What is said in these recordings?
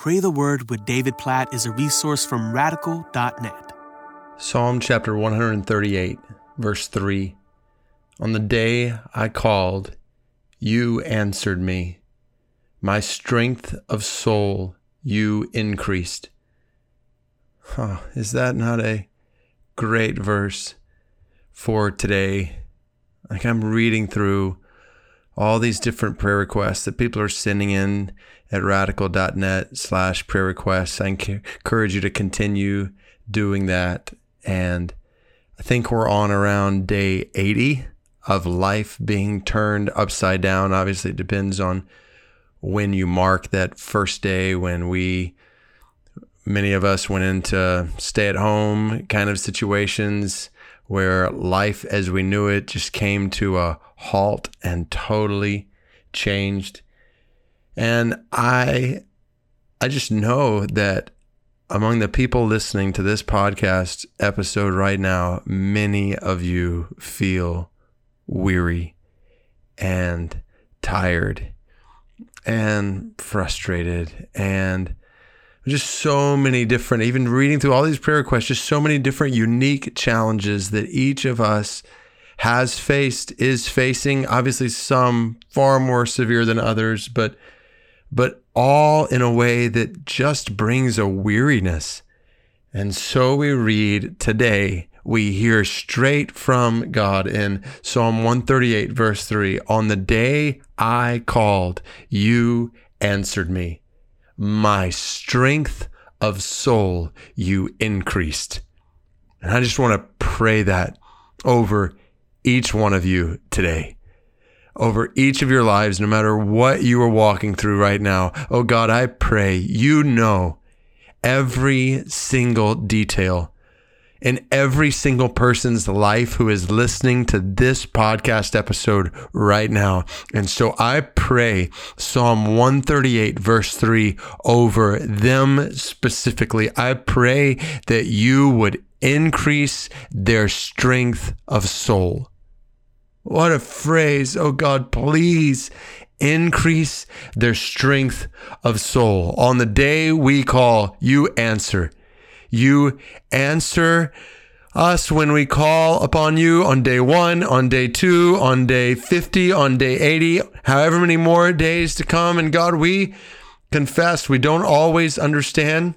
Pray the Word with David Platt is a resource from radical.net. Psalm chapter 138, verse 3. On the day I called, you answered me. My strength of soul you increased. Huh, is that not a great verse for today? Like I'm reading through all these different prayer requests that people are sending in at radical.net slash prayer requests. I encourage you to continue doing that. And I think we're on around day 80 of life being turned upside down. Obviously, it depends on when you mark that first day when we, many of us went into stay at home kind of situations where life as we knew it just came to a halt and totally changed. And I I just know that among the people listening to this podcast episode right now, many of you feel weary and tired and frustrated and just so many different even reading through all these prayer requests just so many different unique challenges that each of us has faced is facing obviously some far more severe than others but but all in a way that just brings a weariness. And so we read today, we hear straight from God in Psalm 138, verse 3 On the day I called, you answered me. My strength of soul you increased. And I just want to pray that over each one of you today over each of your lives, no matter what you are walking through right now. Oh God, I pray you know every single detail in every single person's life who is listening to this podcast episode right now. And so I pray Psalm 138, verse 3 over them specifically. I pray that you would increase their strength of soul. What a phrase. Oh God, please increase their strength of soul. On the day we call, you answer. You answer us when we call upon you on day one, on day two, on day 50, on day 80, however many more days to come. And God, we confess we don't always understand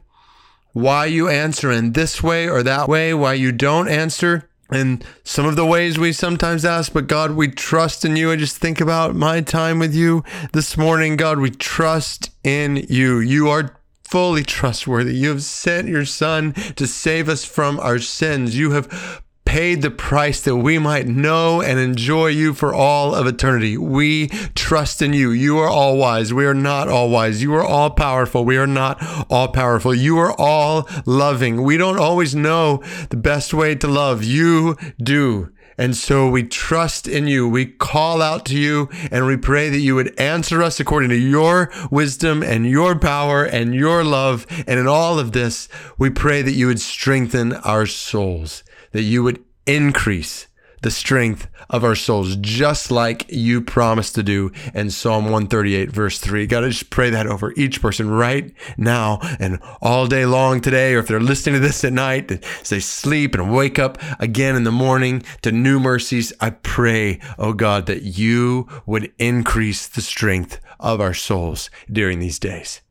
why you answer in this way or that way, why you don't answer and some of the ways we sometimes ask, but God, we trust in you. I just think about my time with you this morning. God, we trust in you. You are fully trustworthy. You have sent your son to save us from our sins. You have paid the price that we might know and enjoy you for all of eternity. We trust in you. You are all wise. We are not all wise. You are all powerful. We are not all powerful. You are all loving. We don't always know the best way to love. You do. And so we trust in you. We call out to you and we pray that you would answer us according to your wisdom and your power and your love. And in all of this, we pray that you would strengthen our souls that you would increase the strength of our souls, just like you promised to do in Psalm 138, verse 3. God, I just pray that over each person right now and all day long today, or if they're listening to this at night, as they sleep and wake up again in the morning to new mercies, I pray, oh God, that you would increase the strength of our souls during these days.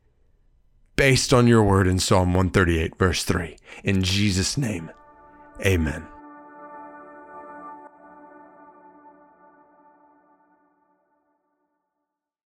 Based on your word in Psalm 138, verse 3. In Jesus' name. Amen.